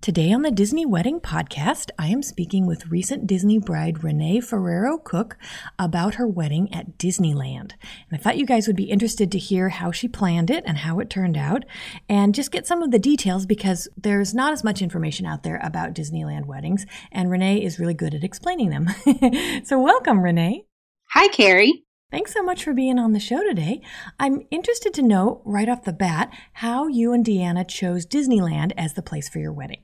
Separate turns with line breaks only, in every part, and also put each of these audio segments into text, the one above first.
Today on the Disney Wedding Podcast, I am speaking with recent Disney bride Renee Ferrero Cook about her wedding at Disneyland. And I thought you guys would be interested to hear how she planned it and how it turned out, and just get some of the details because there's not as much information out there about Disneyland weddings, and Renee is really good at explaining them. so, welcome, Renee.
Hi, Carrie.
Thanks so much for being on the show today. I'm interested to know right off the bat how you and Deanna chose Disneyland as the place for your wedding.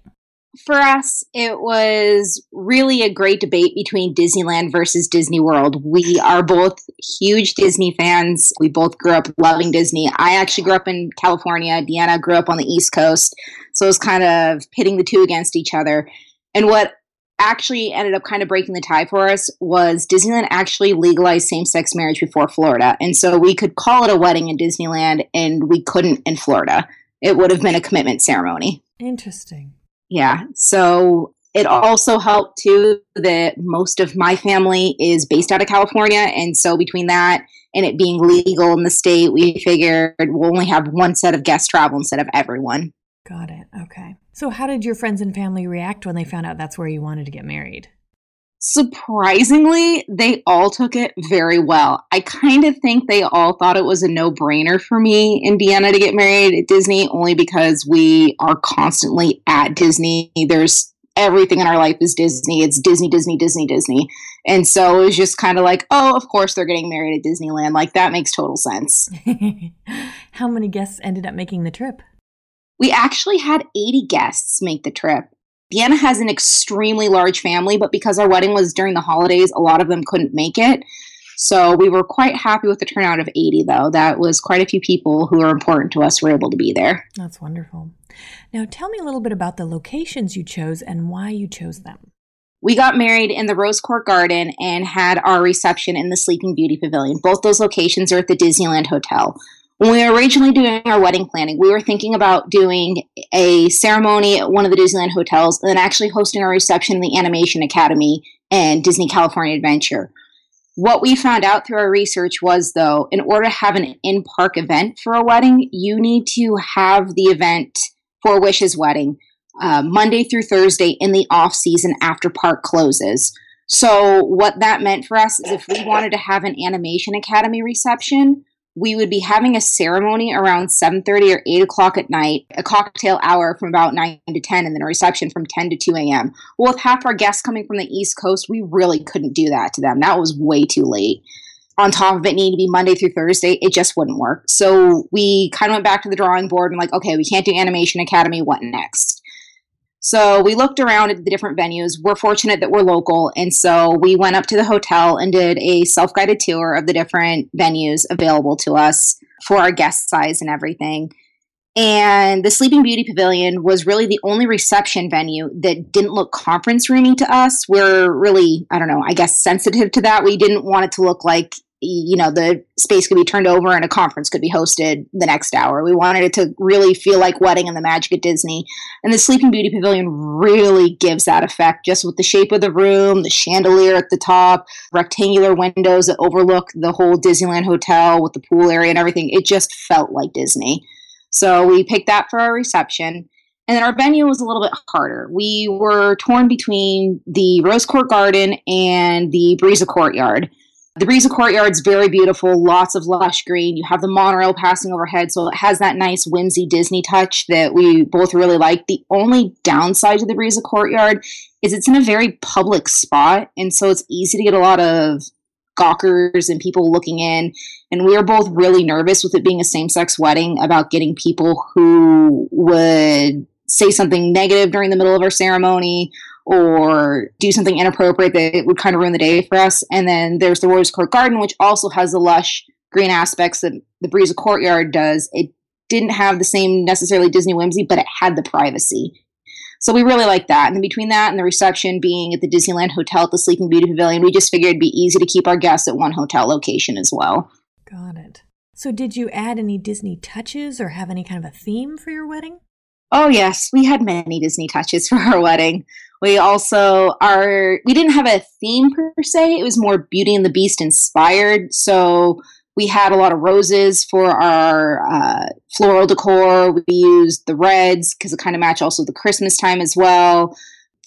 For us, it was really a great debate between Disneyland versus Disney World. We are both huge Disney fans. We both grew up loving Disney. I actually grew up in California. Deanna grew up on the East Coast. So it was kind of pitting the two against each other. And what actually ended up kind of breaking the tie for us was Disneyland actually legalized same sex marriage before Florida. And so we could call it a wedding in Disneyland and we couldn't in Florida. It would have been a commitment ceremony.
Interesting.
Yeah. So it also helped too that most of my family is based out of California. And so between that and it being legal in the state, we figured we'll only have one set of guest travel instead of everyone.
Got it. Okay. So, how did your friends and family react when they found out that's where you wanted to get married?
Surprisingly, they all took it very well. I kind of think they all thought it was a no brainer for me and Deanna to get married at Disney only because we are constantly at Disney. There's everything in our life is Disney. It's Disney, Disney, Disney, Disney. And so it was just kind of like, oh, of course they're getting married at Disneyland. Like that makes total sense.
How many guests ended up making the trip?
We actually had 80 guests make the trip. Deanna has an extremely large family, but because our wedding was during the holidays, a lot of them couldn't make it. So we were quite happy with the turnout of 80, though. That was quite a few people who are important to us were able to be there.
That's wonderful. Now, tell me a little bit about the locations you chose and why you chose them.
We got married in the Rose Court Garden and had our reception in the Sleeping Beauty Pavilion. Both those locations are at the Disneyland Hotel when we were originally doing our wedding planning, we were thinking about doing a ceremony at one of the Disneyland hotels and then actually hosting a reception in the Animation Academy and Disney California Adventure. What we found out through our research was, though, in order to have an in park event for a wedding, you need to have the event for Wish's wedding uh, Monday through Thursday in the off season after park closes. So, what that meant for us is if we wanted to have an Animation Academy reception, we would be having a ceremony around 7.30 or 8 o'clock at night a cocktail hour from about 9 to 10 and then a reception from 10 to 2 a.m well with half our guests coming from the east coast we really couldn't do that to them. That was way too late. On top of it needing to be monday through thursday it just wouldn't work. So we kind of went back to the drawing board and like okay we can't do animation academy what next so we looked around at the different venues. We're fortunate that we're local. And so we went up to the hotel and did a self guided tour of the different venues available to us for our guest size and everything. And the Sleeping Beauty Pavilion was really the only reception venue that didn't look conference roomy to us. We're really, I don't know, I guess sensitive to that. We didn't want it to look like you know the space could be turned over and a conference could be hosted the next hour. We wanted it to really feel like wedding and the magic at disney. And the sleeping beauty pavilion really gives that effect just with the shape of the room the chandelier at the top rectangular windows that overlook the whole disneyland hotel with the pool area and everything. It just felt like disney. So we picked that for our reception. And then our venue was a little bit harder. We were torn between the Rose Court Garden and the Breeze's Courtyard. The Breeze's Courtyard's very beautiful, lots of lush green. You have the monorail passing overhead, so it has that nice whimsy Disney touch that we both really like. The only downside to the Breeze's Courtyard is it's in a very public spot, and so it's easy to get a lot of gawkers and people looking in. And we were both really nervous with it being a same sex wedding about getting people who would say something negative during the middle of our ceremony or do something inappropriate that would kind of ruin the day for us. And then there's the Rose Court Garden, which also has the lush green aspects that the Breeza Courtyard does. It didn't have the same necessarily Disney whimsy, but it had the privacy. So we really like that. And then between that and the reception being at the Disneyland Hotel at the Sleeping Beauty Pavilion, we just figured it'd be easy to keep our guests at one hotel location as well.
Got it. So did you add any Disney touches or have any kind of a theme for your wedding?
Oh yes, we had many Disney touches for our wedding. We also are we didn't have a theme per se. It was more Beauty and the Beast inspired. So we had a lot of roses for our uh, floral decor. We used the reds because it kind of match also the Christmas time as well.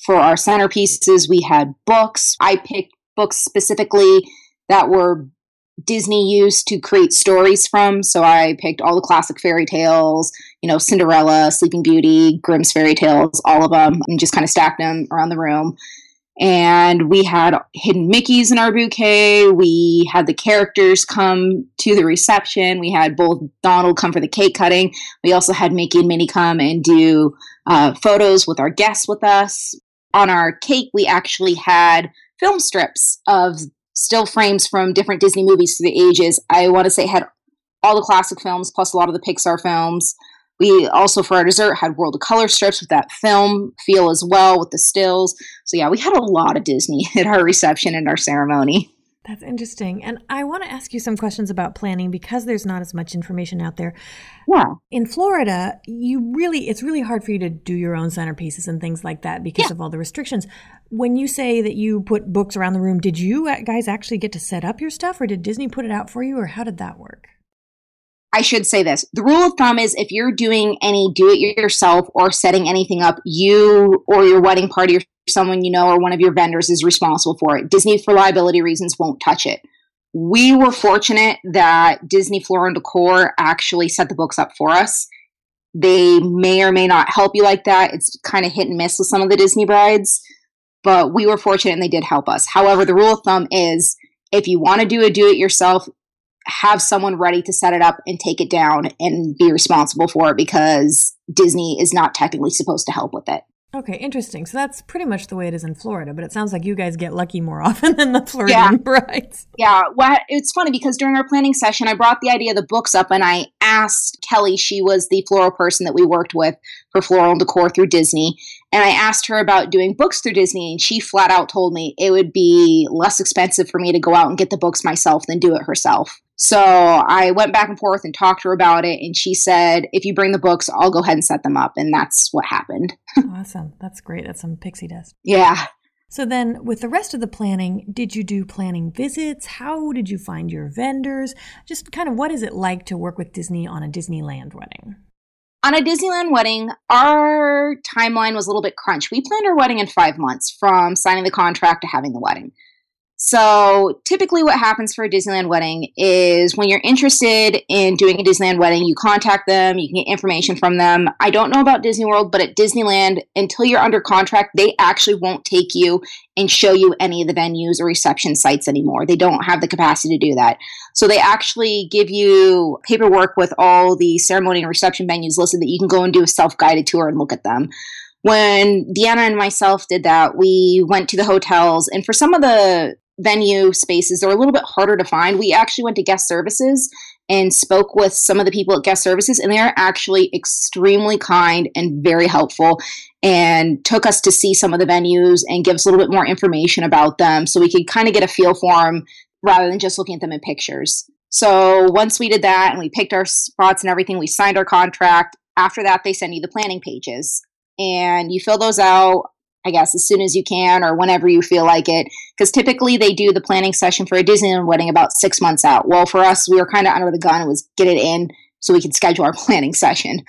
For our centerpieces, we had books. I picked books specifically that were Disney used to create stories from. So I picked all the classic fairy tales, you know, Cinderella, Sleeping Beauty, Grimm's fairy tales, all of them, and just kind of stacked them around the room. And we had hidden Mickeys in our bouquet. We had the characters come to the reception. We had both Donald come for the cake cutting. We also had Mickey and Minnie come and do uh, photos with our guests with us. On our cake, we actually had film strips of still frames from different Disney movies through the ages. I want to say had all the classic films plus a lot of the Pixar films. We also, for our dessert, had World of Color strips with that film feel as well with the stills. So, yeah, we had a lot of Disney at our reception and our ceremony.
That's interesting. And I want to ask you some questions about planning because there's not as much information out there.
Yeah.
In Florida, you really it's really hard for you to do your own centerpieces and things like that because yeah. of all the restrictions. When you say that you put books around the room, did you guys actually get to set up your stuff or did Disney put it out for you or how did that work?
I should say this. The rule of thumb is if you're doing any do it yourself or setting anything up, you or your wedding party or someone you know or one of your vendors is responsible for it. Disney, for liability reasons, won't touch it. We were fortunate that Disney Floral and Decor actually set the books up for us. They may or may not help you like that. It's kind of hit and miss with some of the Disney brides, but we were fortunate and they did help us. However, the rule of thumb is if you want to do a do it yourself, have someone ready to set it up and take it down and be responsible for it because Disney is not technically supposed to help with it.
Okay, interesting. So that's pretty much the way it is in Florida, but it sounds like you guys get lucky more often than the Floridian yeah. brides.
Yeah, well, it's funny because during our planning session, I brought the idea of the books up and I asked Kelly, she was the floral person that we worked with for floral and decor through Disney, and I asked her about doing books through Disney, and she flat out told me it would be less expensive for me to go out and get the books myself than do it herself. So I went back and forth and talked to her about it, and she said, "If you bring the books, I'll go ahead and set them up." And that's what happened.
awesome, that's great. That's some pixie dust.
Yeah.
So then, with the rest of the planning, did you do planning visits? How did you find your vendors? Just kind of what is it like to work with Disney on a Disneyland wedding?
On a Disneyland wedding, our timeline was a little bit crunched. We planned our wedding in five months from signing the contract to having the wedding. So typically what happens for a Disneyland wedding is when you're interested in doing a Disneyland wedding, you contact them, you can get information from them. I don't know about Disney World, but at Disneyland, until you're under contract, they actually won't take you and show you any of the venues or reception sites anymore. They don't have the capacity to do that. So they actually give you paperwork with all the ceremony and reception venues listed that you can go and do a self-guided tour and look at them when Deanna and myself did that, we went to the hotels, and for some of the venue spaces are a little bit harder to find. We actually went to guest services and spoke with some of the people at guest services, and they are actually extremely kind and very helpful and took us to see some of the venues and give us a little bit more information about them so we could kind of get a feel for them rather than just looking at them in pictures. So once we did that and we picked our spots and everything, we signed our contract. After that, they send you the planning pages and you fill those out. I guess, as soon as you can or whenever you feel like it. Because typically they do the planning session for a Disneyland wedding about six months out. Well, for us, we were kind of under the gun. It was get it in so we could schedule our planning session.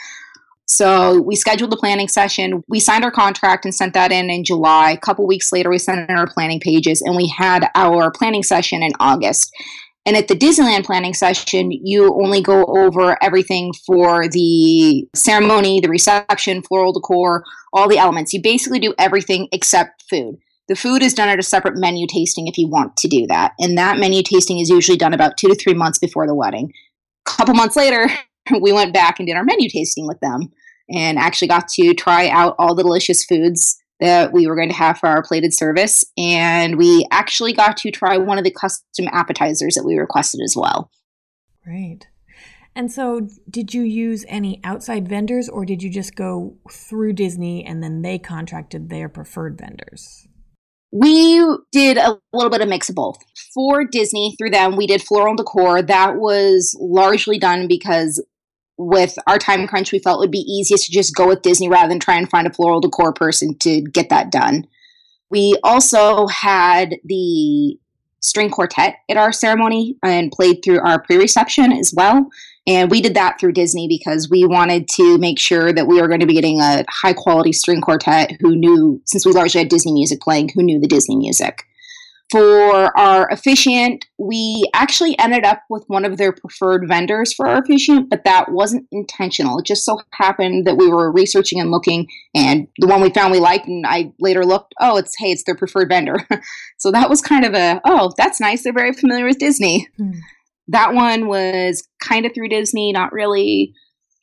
So we scheduled the planning session. We signed our contract and sent that in in July. A couple weeks later, we sent in our planning pages and we had our planning session in August. And at the Disneyland planning session, you only go over everything for the ceremony, the reception, floral decor, all the elements. You basically do everything except food. The food is done at a separate menu tasting if you want to do that. And that menu tasting is usually done about two to three months before the wedding. A couple months later, we went back and did our menu tasting with them. and actually got to try out all the delicious foods that we were going to have for our plated service. And we actually got to try one of the custom appetizers that we requested as well.
Great. And so, did you use any outside vendors or did you just go through Disney and then they contracted their preferred vendors?
We did a little bit of mix of both. For Disney, through them, we did floral decor. That was largely done because with our time crunch, we felt it would be easiest to just go with Disney rather than try and find a floral decor person to get that done. We also had the string quartet at our ceremony and played through our pre reception as well. And we did that through Disney because we wanted to make sure that we were going to be getting a high quality string quartet who knew, since we largely had Disney music playing, who knew the Disney music. For our officiant, we actually ended up with one of their preferred vendors for our officiant, but that wasn't intentional. It just so happened that we were researching and looking, and the one we found we liked, and I later looked, oh, it's hey, it's their preferred vendor. so that was kind of a, oh, that's nice. They're very familiar with Disney. Mm. That one was kind of through Disney, not really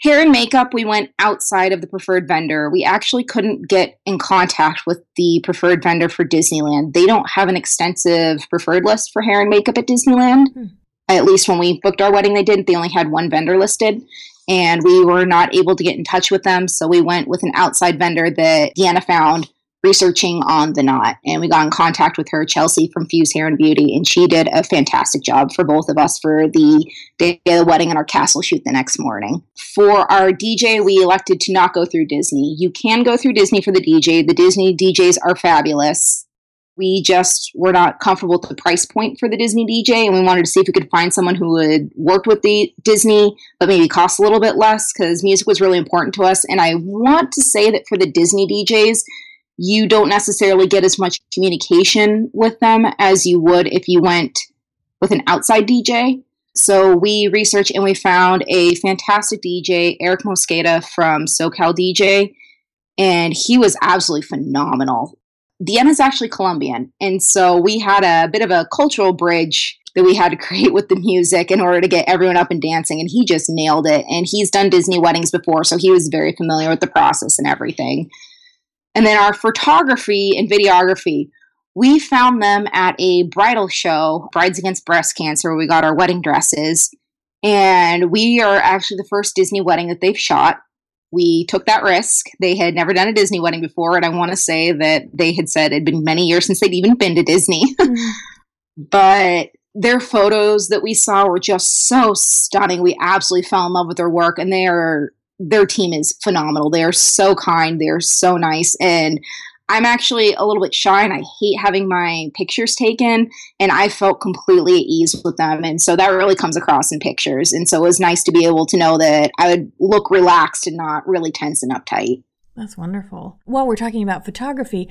Hair and makeup, we went outside of the preferred vendor. We actually couldn't get in contact with the preferred vendor for Disneyland. They don't have an extensive preferred list for hair and makeup at Disneyland. Hmm. At least when we booked our wedding, they didn't. They only had one vendor listed, and we were not able to get in touch with them. So we went with an outside vendor that Deanna found researching on the knot. And we got in contact with her, Chelsea from Fuse Hair and Beauty, and she did a fantastic job for both of us for the day of the wedding and our castle shoot the next morning. For our DJ, we elected to not go through Disney. You can go through Disney for the DJ. The Disney DJs are fabulous. We just were not comfortable with the price point for the Disney DJ, and we wanted to see if we could find someone who would work with the Disney, but maybe cost a little bit less because music was really important to us. And I want to say that for the Disney DJs, you don't necessarily get as much communication with them as you would if you went with an outside DJ. So we researched and we found a fantastic DJ, Eric Mosqueda from SoCal DJ, and he was absolutely phenomenal. Deanna's actually Colombian, and so we had a bit of a cultural bridge that we had to create with the music in order to get everyone up and dancing, and he just nailed it. And he's done Disney weddings before, so he was very familiar with the process and everything. And then our photography and videography, we found them at a bridal show, Brides Against Breast Cancer, where we got our wedding dresses. And we are actually the first Disney wedding that they've shot. We took that risk. They had never done a Disney wedding before, and I want to say that they had said it had been many years since they'd even been to Disney. Mm. but their photos that we saw were just so stunning. We absolutely fell in love with their work, and they are their team is phenomenal. They are so kind. They are so nice. And I'm actually a little bit shy and I hate having my pictures taken. And I felt completely at ease with them. And so that really comes across in pictures. And so it was nice to be able to know that I would look relaxed and not really tense and uptight.
That's wonderful. While we're talking about photography,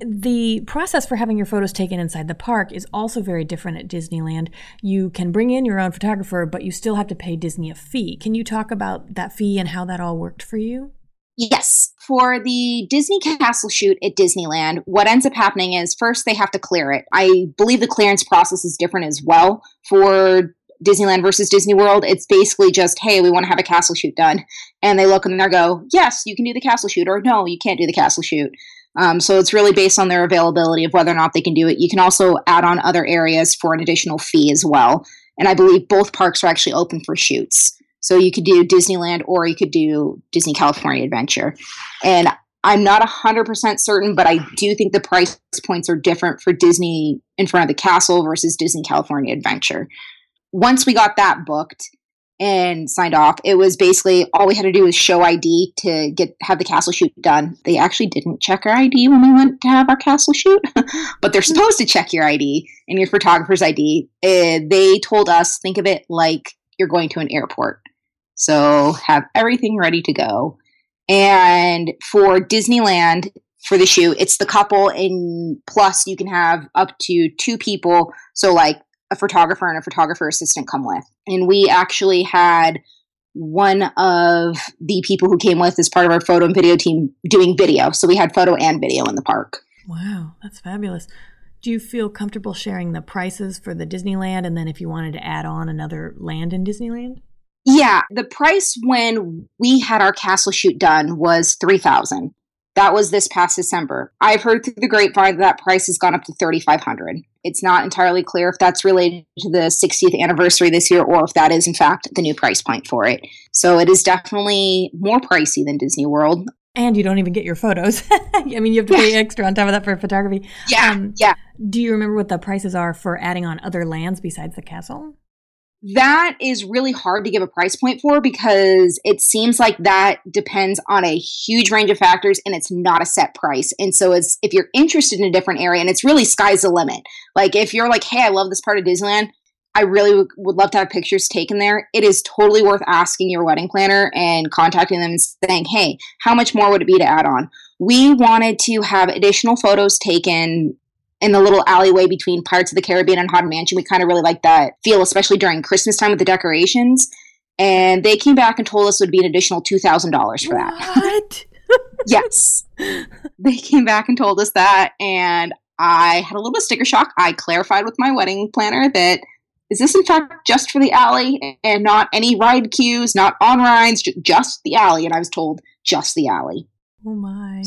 the process for having your photos taken inside the park is also very different at Disneyland. You can bring in your own photographer, but you still have to pay Disney a fee. Can you talk about that fee and how that all worked for you?
Yes. For the Disney Castle shoot at Disneyland, what ends up happening is first they have to clear it. I believe the clearance process is different as well for Disneyland versus Disney World. It's basically just, hey, we want to have a castle shoot done. And they look and they go, yes, you can do the castle shoot, or no, you can't do the castle shoot. Um, so it's really based on their availability of whether or not they can do it. You can also add on other areas for an additional fee as well. And I believe both parks are actually open for shoots. So you could do Disneyland or you could do Disney California Adventure. And I'm not 100% certain, but I do think the price points are different for Disney in front of the castle versus Disney California Adventure. Once we got that booked, and signed off. It was basically all we had to do was show ID to get have the castle shoot done. They actually didn't check our ID when we went to have our castle shoot, but they're supposed to check your ID and your photographer's ID. Uh, they told us think of it like you're going to an airport. So have everything ready to go. And for Disneyland for the shoot, it's the couple and plus you can have up to two people. So like a photographer and a photographer assistant come with. And we actually had one of the people who came with as part of our photo and video team doing video. So we had photo and video in the park.
Wow, that's fabulous. Do you feel comfortable sharing the prices for the Disneyland and then if you wanted to add on another land in Disneyland?
Yeah, the price when we had our castle shoot done was 3000 that was this past December. I've heard through the grapevine that, that price has gone up to 3500 It's not entirely clear if that's related to the 60th anniversary this year or if that is, in fact, the new price point for it. So it is definitely more pricey than Disney World.
And you don't even get your photos. I mean, you have to yeah. pay extra on top of that for photography.
Yeah. Um, yeah.
Do you remember what the prices are for adding on other lands besides the castle?
That is really hard to give a price point for because it seems like that depends on a huge range of factors and it's not a set price. And so it's if you're interested in a different area and it's really sky's the limit. Like if you're like, "Hey, I love this part of Disneyland. I really w- would love to have pictures taken there." It is totally worth asking your wedding planner and contacting them and saying, "Hey, how much more would it be to add on?" We wanted to have additional photos taken in the little alleyway between Pirates of the Caribbean and Haunted Mansion. We kind of really like that feel, especially during Christmas time with the decorations. And they came back and told us it would be an additional two thousand dollars for that.
What?
yes, they came back and told us that, and I had a little bit of sticker shock. I clarified with my wedding planner that is this in fact just for the alley and not any ride queues, not on rides, just the alley. And I was told just the alley.
Oh my.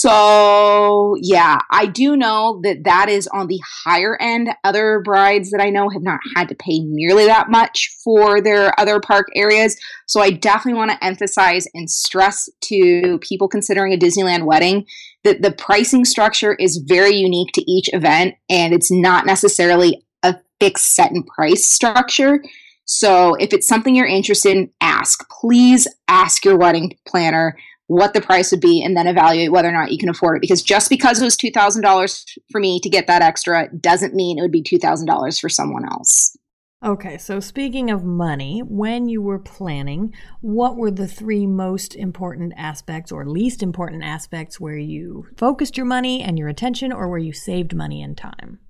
So, yeah, I do know that that is on the higher end. Other brides that I know have not had to pay nearly that much for their other park areas. So, I definitely want to emphasize and stress to people considering a Disneyland wedding that the pricing structure is very unique to each event and it's not necessarily a fixed set and price structure. So, if it's something you're interested in, ask. Please ask your wedding planner what the price would be and then evaluate whether or not you can afford it. Because just because it was $2,000 for me to get that extra doesn't mean it would be $2,000 for someone else.
Okay, so speaking of money, when you were planning, what were the three most important aspects or least important aspects where you focused your money and your attention or where you saved money and time?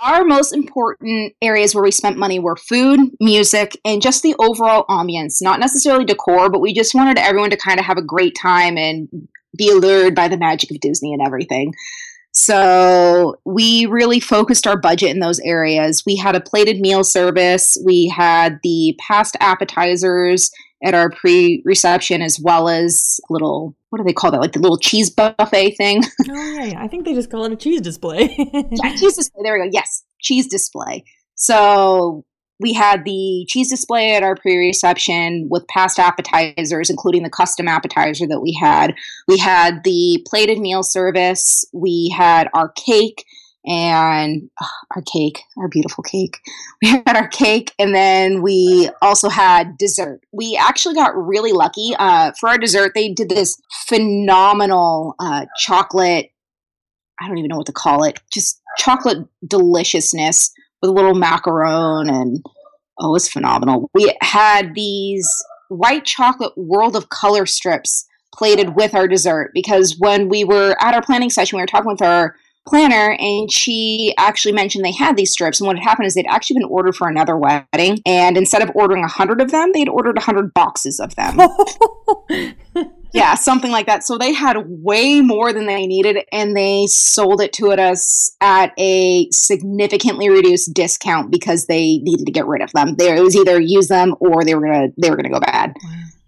Our most important areas where we spent money were food, music, and just the overall ambience. Not necessarily decor, but we just wanted everyone to kind of have a great time and be allured by the magic of Disney and everything. So we really focused our budget in those areas. We had a plated meal service, we had the passed appetizers at our pre reception, as well as little what do they call that? Like the little cheese buffet thing.
oh yeah, yeah. I think they just call it a cheese display.
yeah, cheese display. There we go. Yes, cheese display. So we had the cheese display at our pre-reception with passed appetizers, including the custom appetizer that we had. We had the plated meal service. We had our cake and our cake, our beautiful cake. We had our cake, and then we also had dessert. We actually got really lucky. Uh, for our dessert, they did this phenomenal uh, chocolate. I don't even know what to call it. Just chocolate deliciousness with a little macaron, and oh, it was phenomenal. We had these white chocolate world of color strips plated with our dessert because when we were at our planning session, we were talking with our planner and she actually mentioned they had these strips and what had happened is they'd actually been ordered for another wedding and instead of ordering a hundred of them they'd ordered a hundred boxes of them. Yeah something like that. So they had way more than they needed and they sold it to us at a significantly reduced discount because they needed to get rid of them. They, it was either use them or they were gonna they were gonna go bad.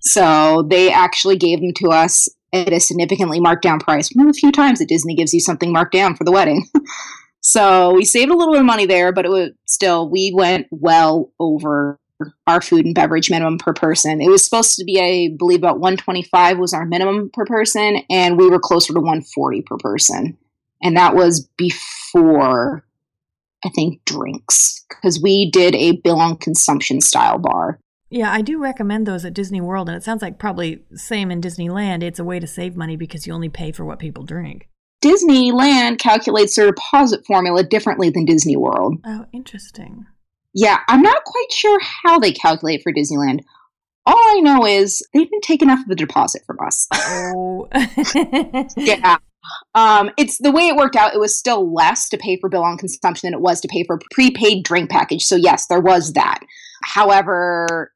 So they actually gave them to us at a significantly marked down price. One of the few times that Disney gives you something marked down for the wedding. so we saved a little bit of money there, but it was still we went well over our food and beverage minimum per person. It was supposed to be, I believe, about 125 was our minimum per person, and we were closer to 140 per person. And that was before, I think, drinks, because we did a bill on consumption style bar.
Yeah, I do recommend those at Disney World, and it sounds like probably same in Disneyland. It's a way to save money because you only pay for what people drink.
Disneyland calculates their deposit formula differently than Disney World.
Oh, interesting.
Yeah, I'm not quite sure how they calculate for Disneyland. All I know is they didn't take enough of the deposit from us.
Oh.
yeah. Um, it's the way it worked out. It was still less to pay for bill on consumption than it was to pay for prepaid drink package. So yes, there was that. However,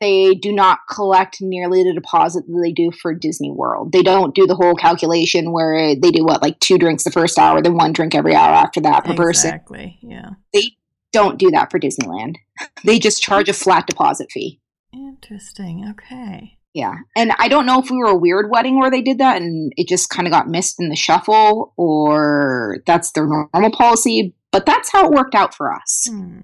they do not collect nearly the deposit that they do for Disney World. They don't do the whole calculation where they do what, like two drinks the first hour, then one drink every hour after that per
exactly.
person.
Exactly. Yeah.
They don't do that for Disneyland. They just charge a flat deposit fee.
Interesting. Okay.
Yeah. And I don't know if we were a weird wedding where they did that and it just kind of got missed in the shuffle or that's their normal policy, but that's how it worked out for us.
Hmm.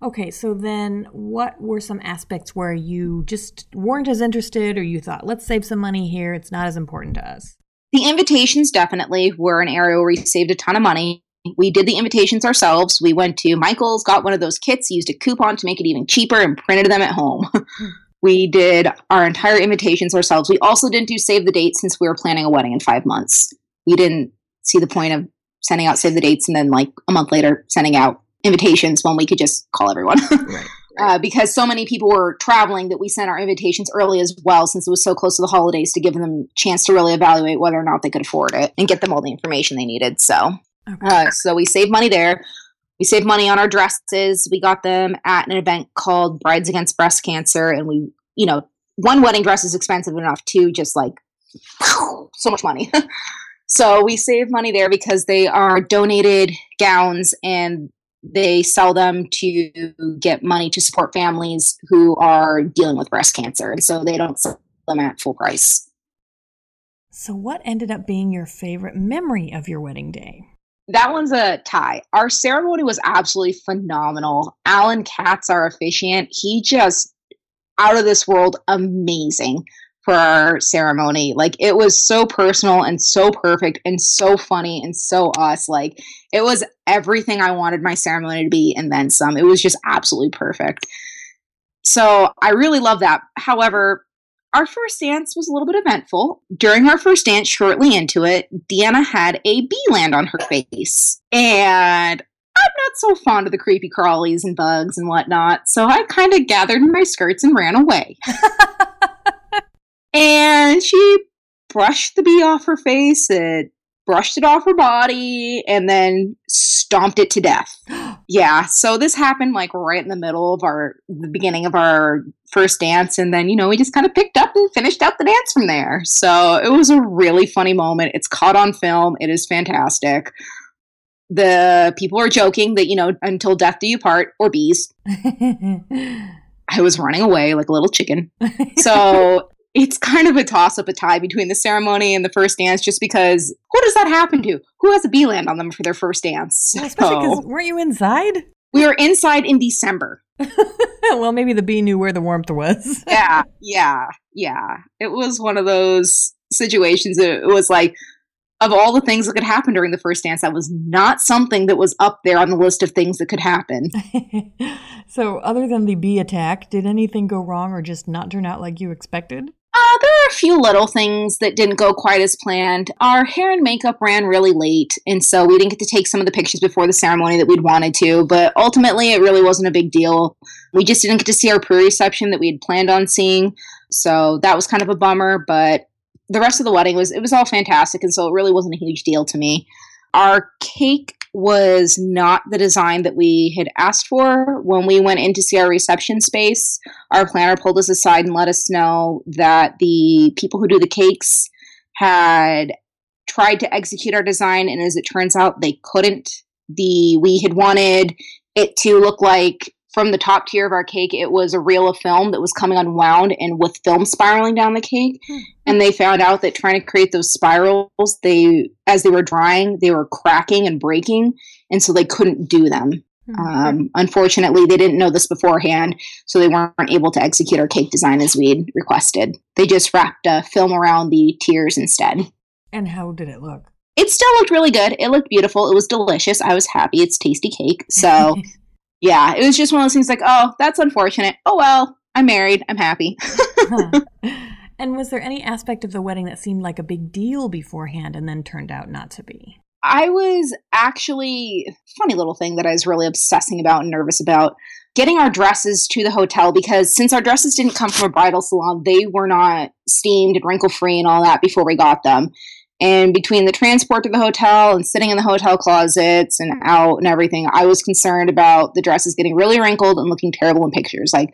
Okay, so then what were some aspects where you just weren't as interested or you thought, let's save some money here, it's not as important to us?
The invitations definitely were an area where we saved a ton of money. We did the invitations ourselves. We went to Michael's, got one of those kits, used a coupon to make it even cheaper, and printed them at home. we did our entire invitations ourselves. We also didn't do save the date since we were planning a wedding in five months. We didn't see the point of sending out save the dates and then like a month later sending out invitations when we could just call everyone. right. Uh, because so many people were traveling that we sent our invitations early as well, since it was so close to the holidays to give them a chance to really evaluate whether or not they could afford it and get them all the information they needed. So, okay. uh, so we saved money there. We saved money on our dresses. We got them at an event called Brides Against Breast Cancer, and we, you know, one wedding dress is expensive enough to just like so much money. so we saved money there because they are donated gowns and they sell them to get money to support families who are dealing with breast cancer. And so they don't sell them at full price.
So, what ended up being your favorite memory of your wedding day?
That one's a tie. Our ceremony was absolutely phenomenal. Alan Katz, our officiant, he just out of this world amazing for our ceremony. Like it was so personal and so perfect and so funny and so us. Like it was everything I wanted my ceremony to be and then some. It was just absolutely perfect. So I really love that. However, our first dance was a little bit eventful. During our first dance, shortly into it, Deanna had a bee land on her face. And I'm not so fond of the creepy crawlies and bugs and whatnot, so I kind of gathered my skirts and ran away. And she brushed the bee off her face and brushed it off her body and then stomped it to death. yeah, so this happened like right in the middle of our the beginning of our first dance and then you know we just kind of picked up and finished out the dance from there. So it was a really funny moment. It's caught on film. It is fantastic. The people are joking that you know until death do you part or bees. I was running away like a little chicken. So it's kind of a toss up, a tie between the ceremony and the first dance, just because who does that happen to? Who has a bee land on them for their first dance?
Yeah, especially because weren't you inside?
We were inside in December.
well, maybe the bee knew where the warmth was.
yeah, yeah, yeah. It was one of those situations. It was like, of all the things that could happen during the first dance, that was not something that was up there on the list of things that could happen.
so, other than the bee attack, did anything go wrong or just not turn out like you expected?
Uh, there are a few little things that didn't go quite as planned. Our hair and makeup ran really late, and so we didn't get to take some of the pictures before the ceremony that we'd wanted to, but ultimately it really wasn't a big deal. We just didn't get to see our pre reception that we had planned on seeing, so that was kind of a bummer, but the rest of the wedding was it was all fantastic and so it really wasn't a huge deal to me. Our cake was not the design that we had asked for. When we went in to see our reception space, our planner pulled us aside and let us know that the people who do the cakes had tried to execute our design, and as it turns out, they couldn't. The we had wanted it to look like from the top tier of our cake, it was a reel of film that was coming unwound and with film spiraling down the cake. Hmm. And they found out that trying to create those spirals, they as they were drying, they were cracking and breaking, and so they couldn't do them. Hmm. Um, unfortunately, they didn't know this beforehand, so they weren't able to execute our cake design as we'd requested. They just wrapped a film around the tiers instead.
And how did it look?
It still looked really good. It looked beautiful. It was delicious. I was happy. It's tasty cake. So yeah, it was just one of those things like, oh, that's unfortunate. Oh well, I'm married. I'm happy. huh.
And was there any aspect of the wedding that seemed like a big deal beforehand and then turned out not to be?
I was actually funny little thing that I was really obsessing about and nervous about getting our dresses to the hotel because since our dresses didn't come from a bridal salon, they were not steamed and wrinkle free and all that before we got them. And between the transport to the hotel and sitting in the hotel closets and out and everything, I was concerned about the dresses getting really wrinkled and looking terrible in pictures. Like,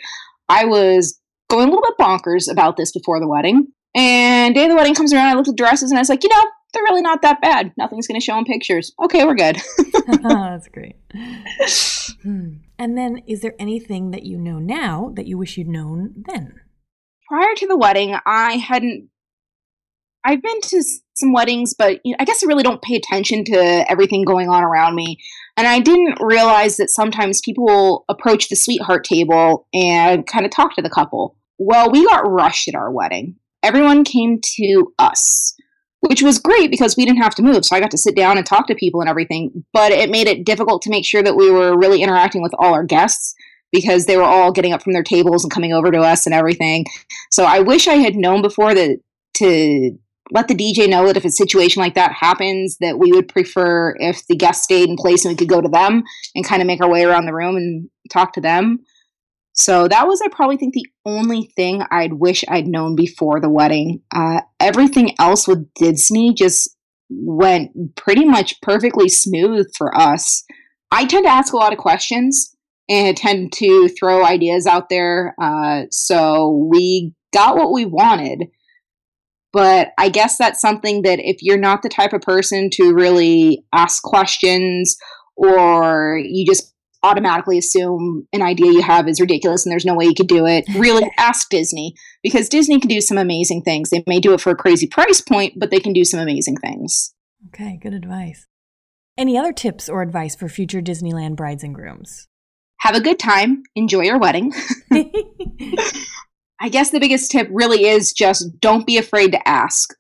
I was going a little bit bonkers about this before the wedding. And day of the wedding comes around, I look at the dresses and I was like, you know, they're really not that bad. Nothing's going to show in pictures. Okay, we're good.
that's great. Hmm. And then, is there anything that you know now that you wish you'd known then?
Prior to the wedding, I hadn't. I've been to some weddings, but you know, I guess I really don't pay attention to everything going on around me. And I didn't realize that sometimes people will approach the sweetheart table and kind of talk to the couple. Well, we got rushed at our wedding. Everyone came to us which was great because we didn't have to move. So I got to sit down and talk to people and everything. But it made it difficult to make sure that we were really interacting with all our guests because they were all getting up from their tables and coming over to us and everything. So I wish I had known before that to let the DJ know that if a situation like that happens, that we would prefer if the guests stayed in place and we could go to them and kind of make our way around the room and talk to them. So that was, I probably think, the only thing I'd wish I'd known before the wedding. Uh, everything else with Disney just went pretty much perfectly smooth for us. I tend to ask a lot of questions and tend to throw ideas out there. Uh, so we got what we wanted. But I guess that's something that if you're not the type of person to really ask questions or you just automatically assume an idea you have is ridiculous and there's no way you could do it. Really ask Disney because Disney can do some amazing things. They may do it for a crazy price point, but they can do some amazing things.
Okay, good advice. Any other tips or advice for future Disneyland brides and grooms?
Have a good time, enjoy your wedding. I guess the biggest tip really is just don't be afraid to ask.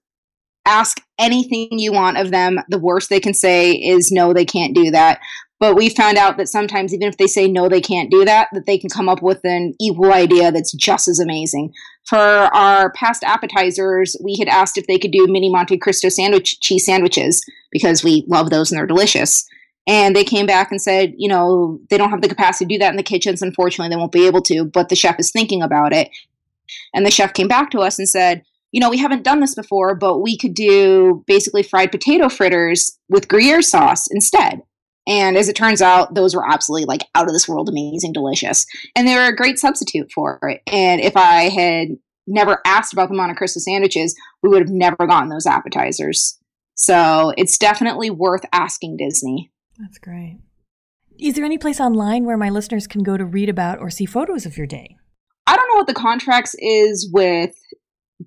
Ask anything you want of them. The worst they can say is no, they can't do that. But we found out that sometimes, even if they say no, they can't do that, that they can come up with an equal idea that's just as amazing. For our passed appetizers, we had asked if they could do mini Monte Cristo sandwich cheese sandwiches because we love those and they're delicious. And they came back and said, you know, they don't have the capacity to do that in the kitchens. Unfortunately, they won't be able to, but the chef is thinking about it. And the chef came back to us and said, you know, we haven't done this before, but we could do basically fried potato fritters with Gruyere sauce instead. And as it turns out, those were absolutely like out of this world amazing, delicious. And they were a great substitute for it. And if I had never asked about the Monte Cristo sandwiches, we would have never gotten those appetizers. So it's definitely worth asking Disney.
That's great. Is there any place online where my listeners can go to read about or see photos of your day?
I don't know what the contracts is with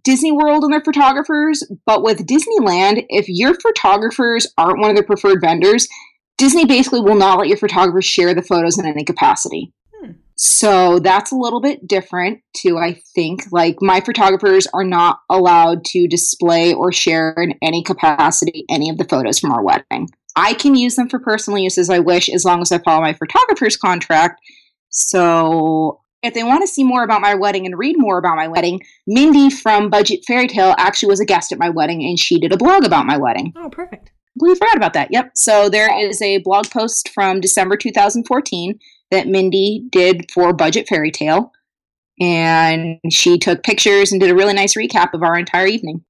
Disney World and their photographers, but with Disneyland, if your photographers aren't one of their preferred vendors, Disney basically will not let your photographers share the photos in any capacity. Hmm. So that's a little bit different too, I think. Like my photographers are not allowed to display or share in any capacity any of the photos from our wedding. I can use them for personal use as I wish as long as I follow my photographer's contract. So if they want to see more about my wedding and read more about my wedding, Mindy from Budget Fairy Tale actually was a guest at my wedding and she did a blog about my wedding.
Oh, perfect
we forgot about that. Yep. So there is a blog post from December 2014 that Mindy did for Budget Fairy Tale. And she took pictures and did a really nice recap of our entire evening.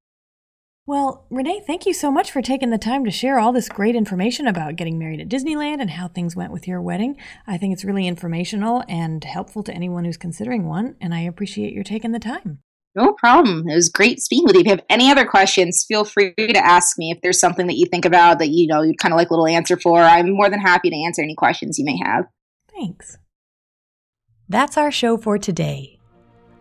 Well, Renee, thank you so much for taking the time to share all this great information about getting married at Disneyland and how things went with your wedding. I think it's really informational and helpful to anyone who's considering one, and I appreciate your taking the time.
No problem. It was great speaking with you. If you have any other questions, feel free to ask me. If there's something that you think about that you know you'd kind of like a little answer for, I'm more than happy to answer any questions you may have.
Thanks. That's our show for today.